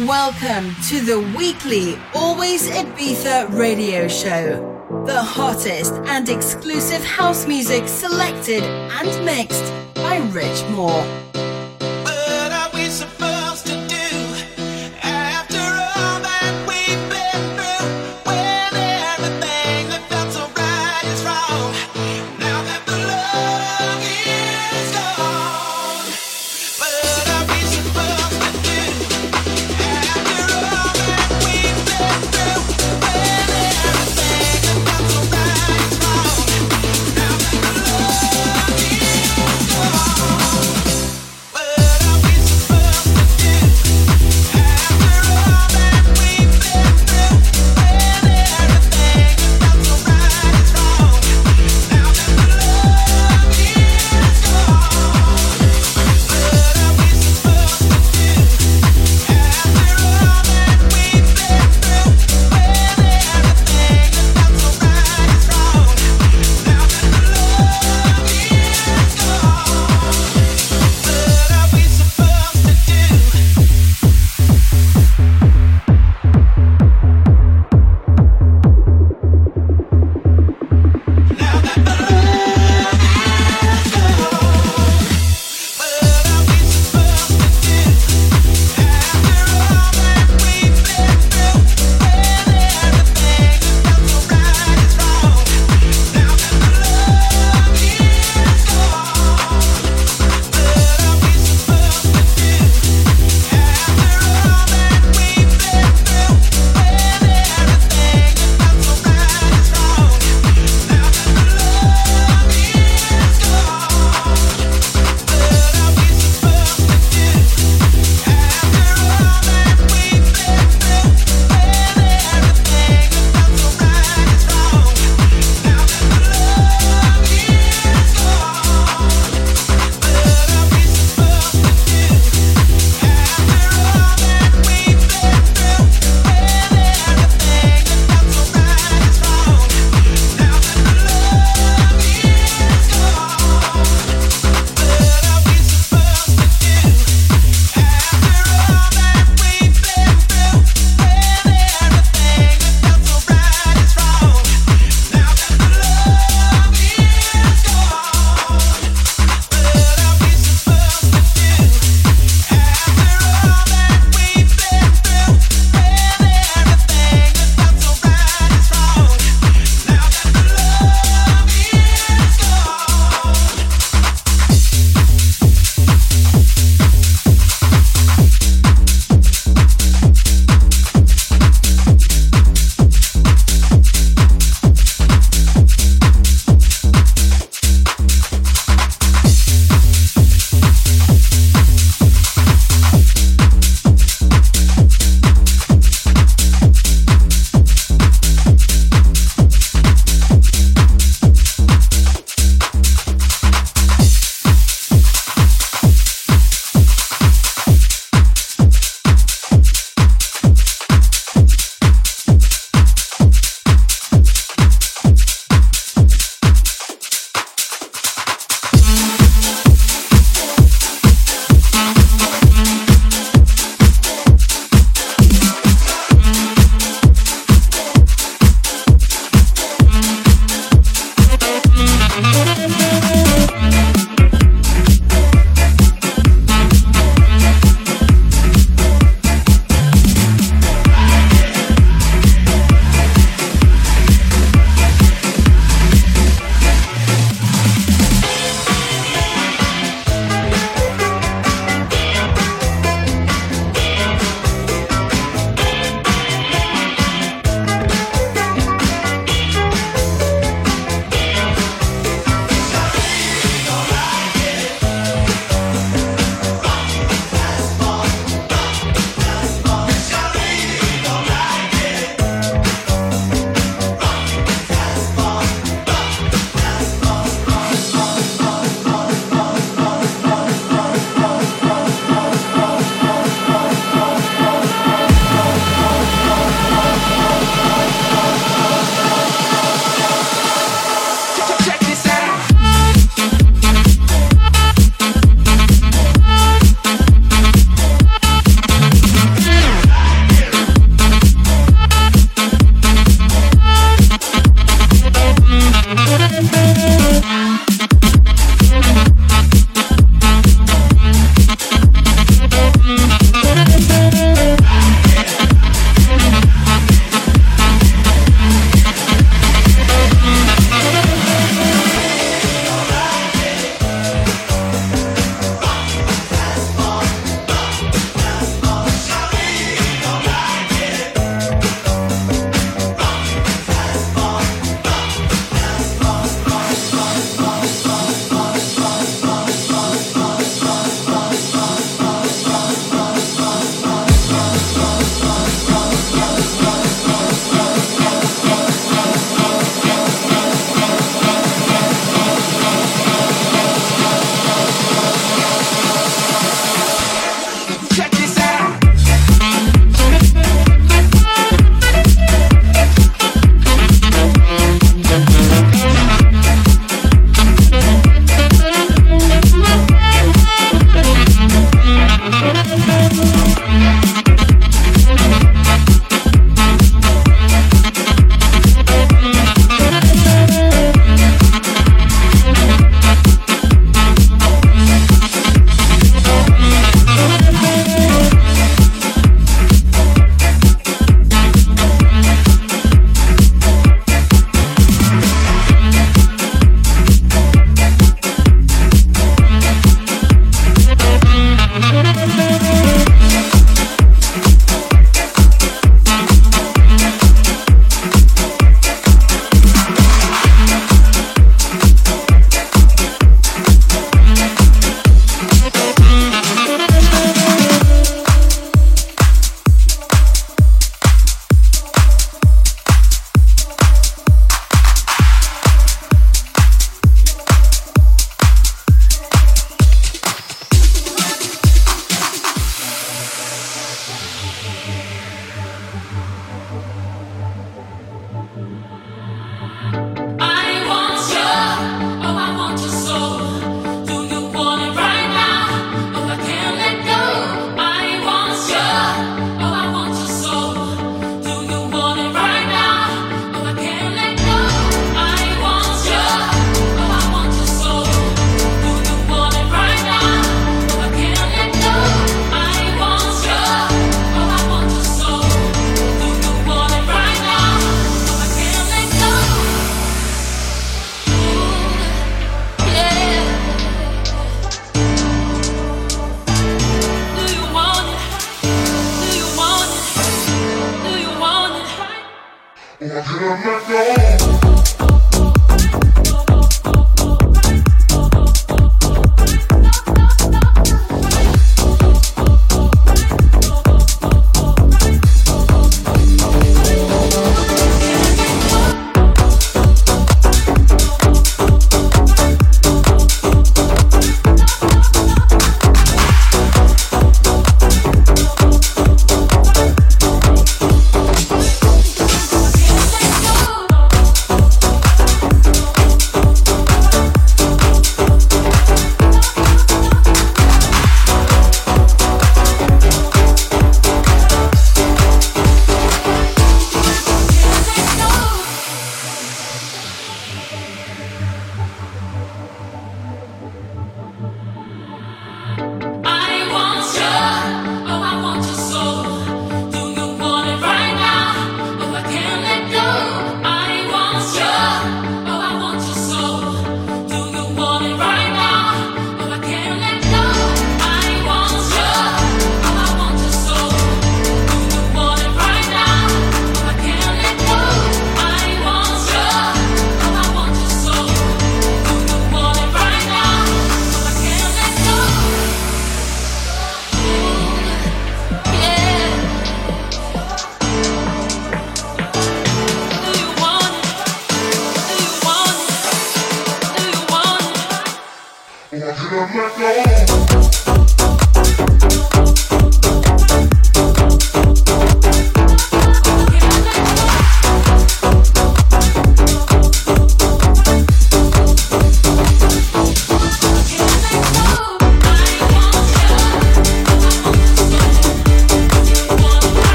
Welcome to the weekly Always Ibiza radio show. The hottest and exclusive house music selected and mixed by Rich Moore.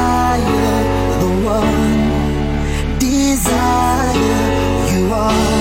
My fire, the one desire. You are.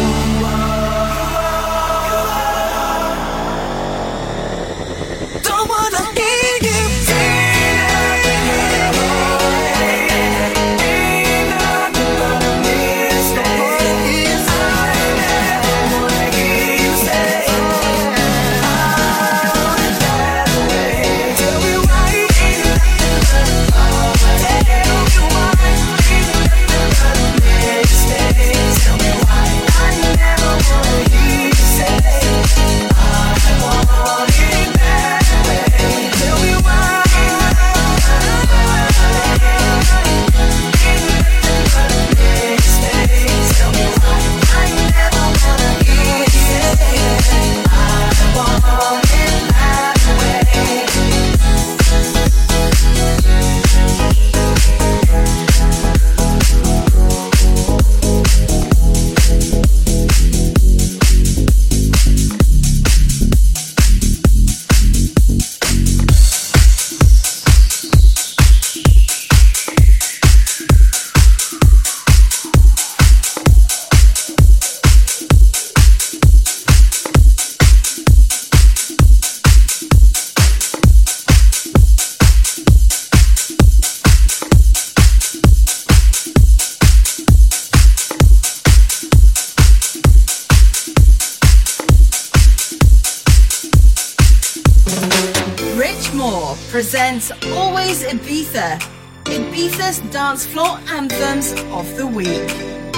Presents Always Ibiza, Ibiza's dance floor anthems of the week.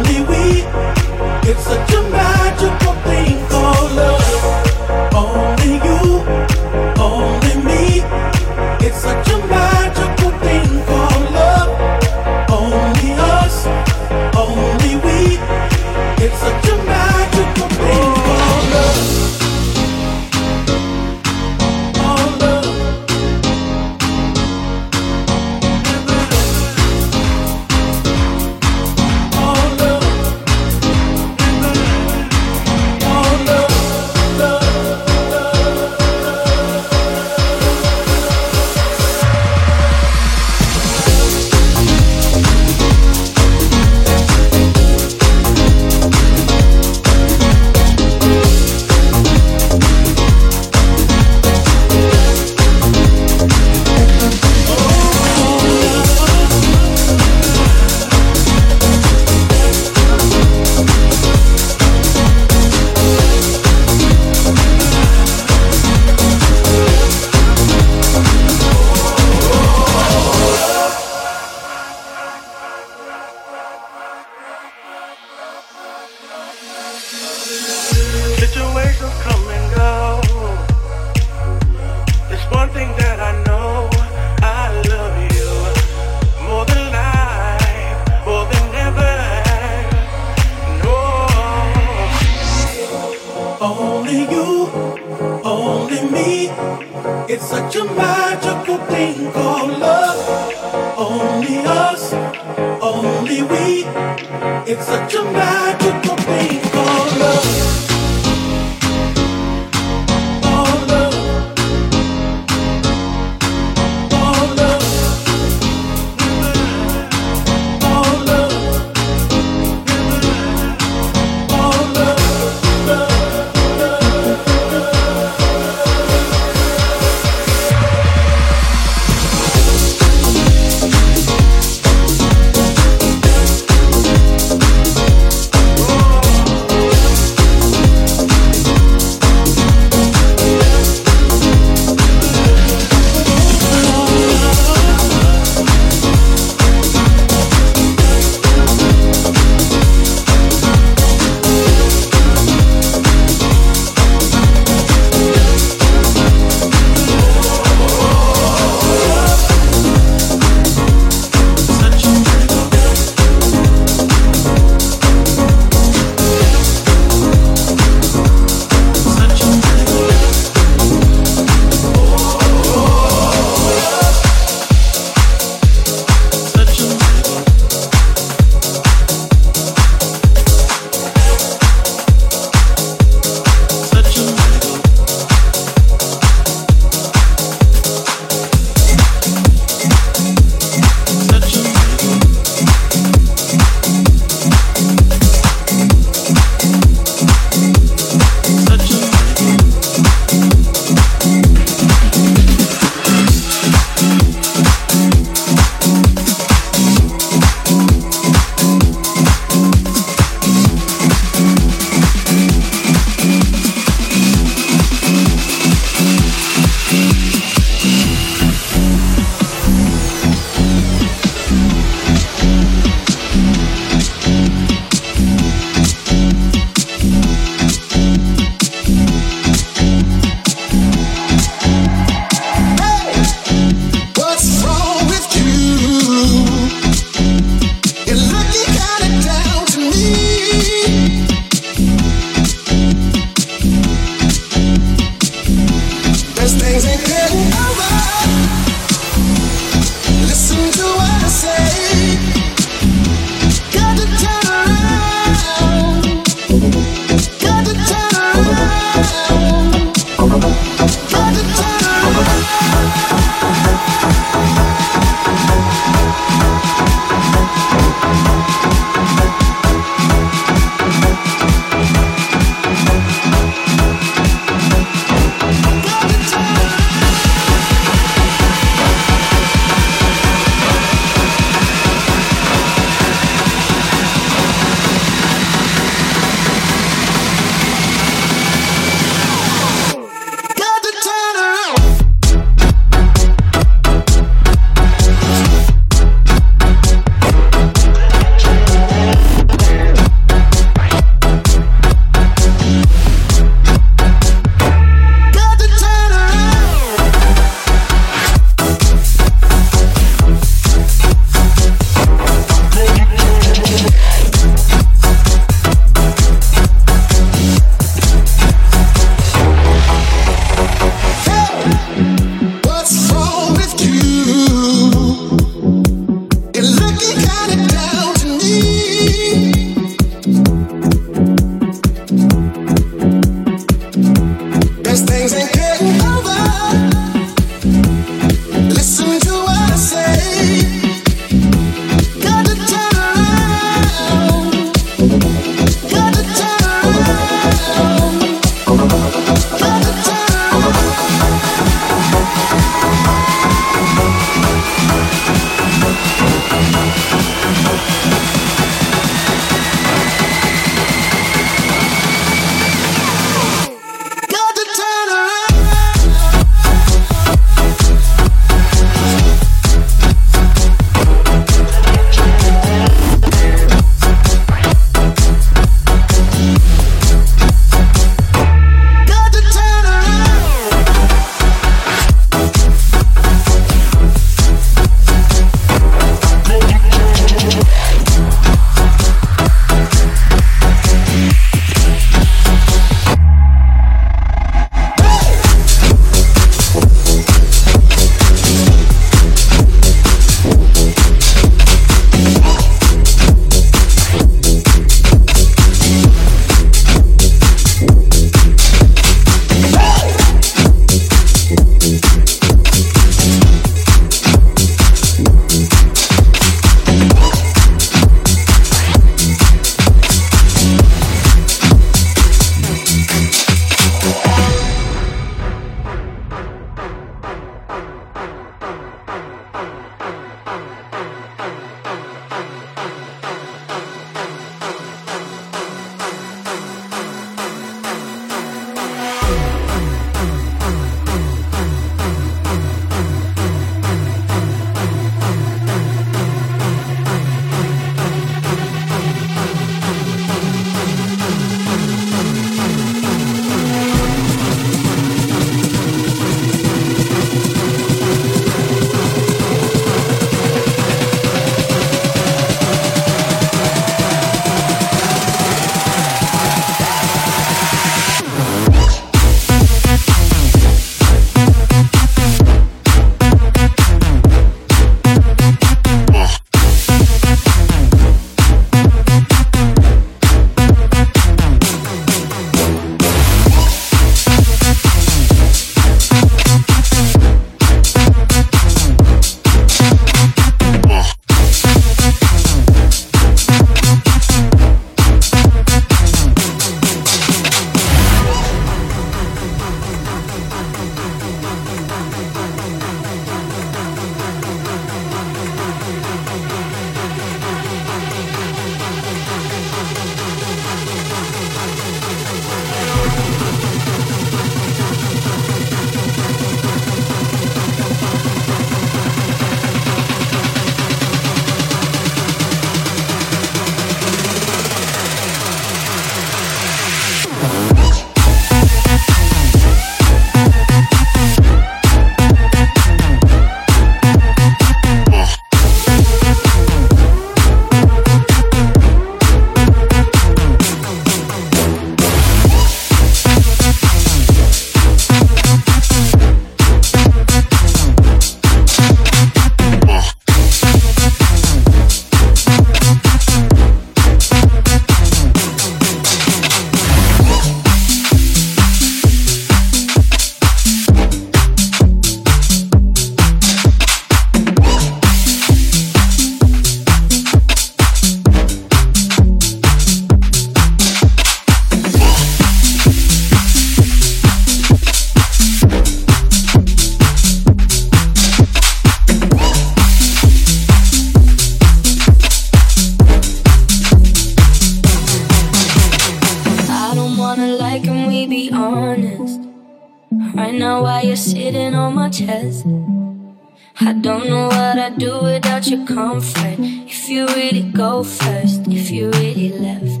comfort if you really go first, if you really left.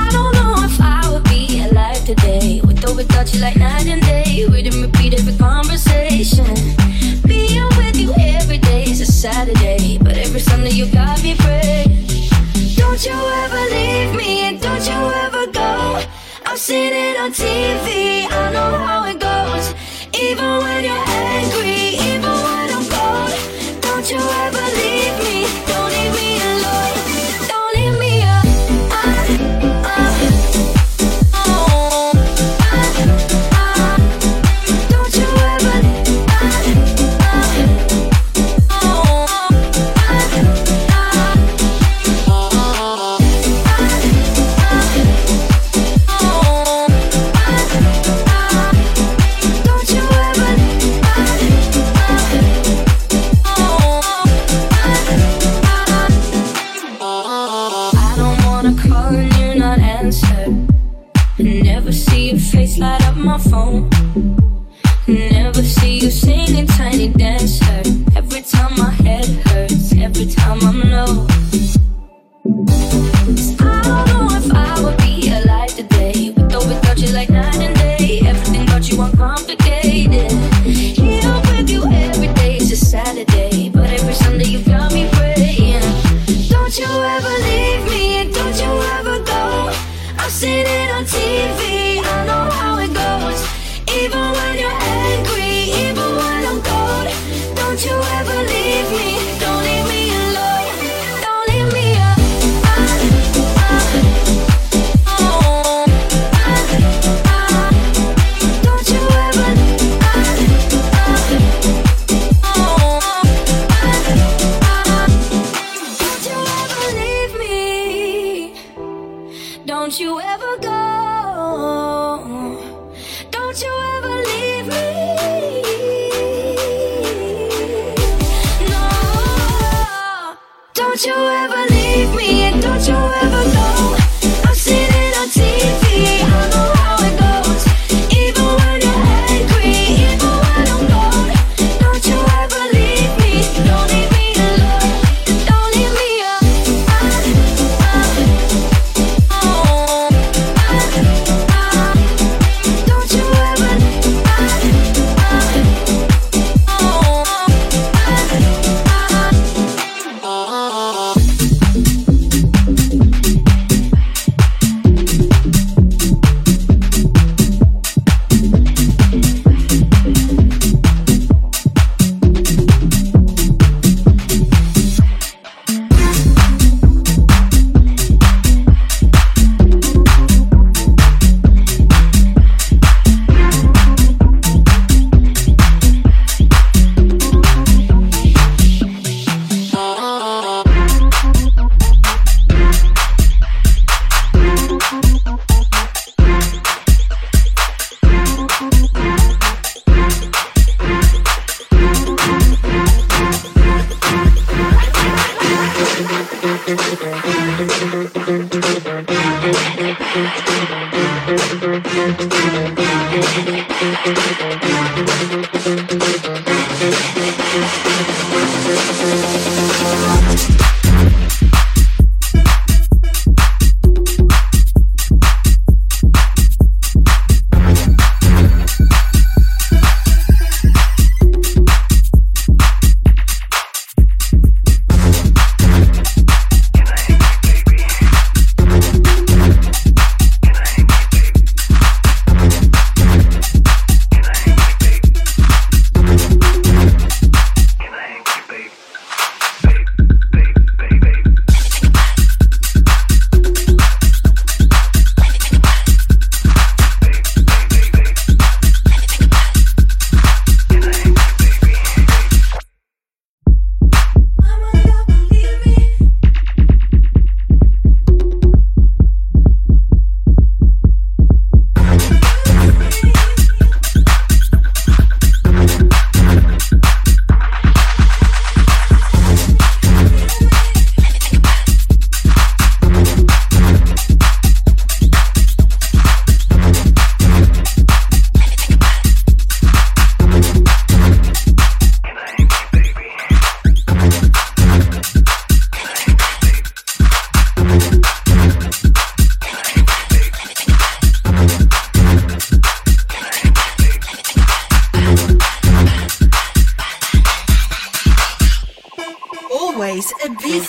I don't know if I would be alive today. Would though we you like night and day. We didn't repeat every conversation. Being with you every day is a Saturday, but every Sunday you got me fresh. Don't you ever leave me, and don't you ever go. I've seen it on TV.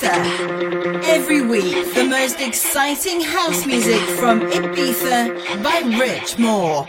Ibiza. Every week, the most exciting house music from Ibiza by Rich Moore.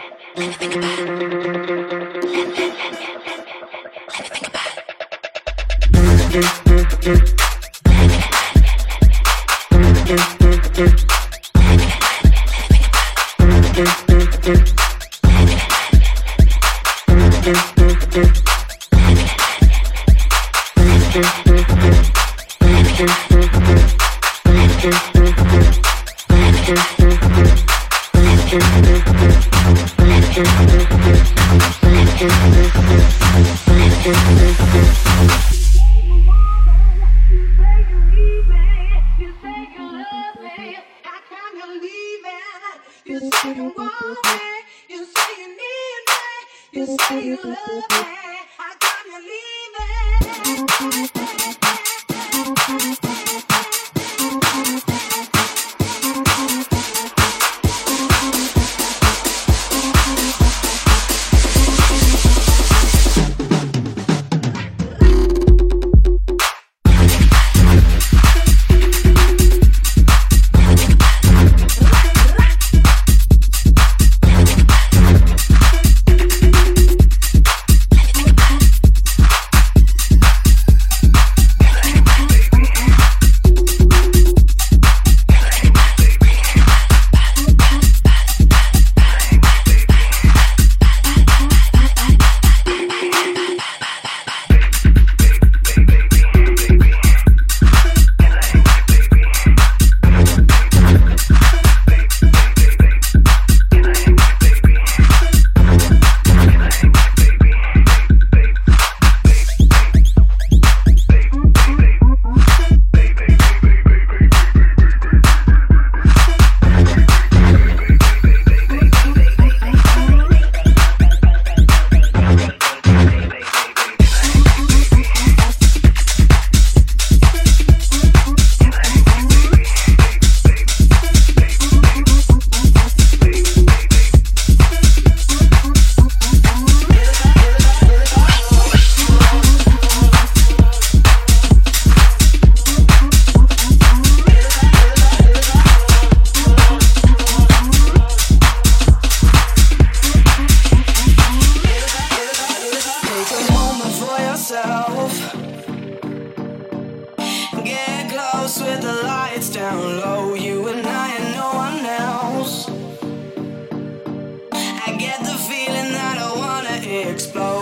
explode.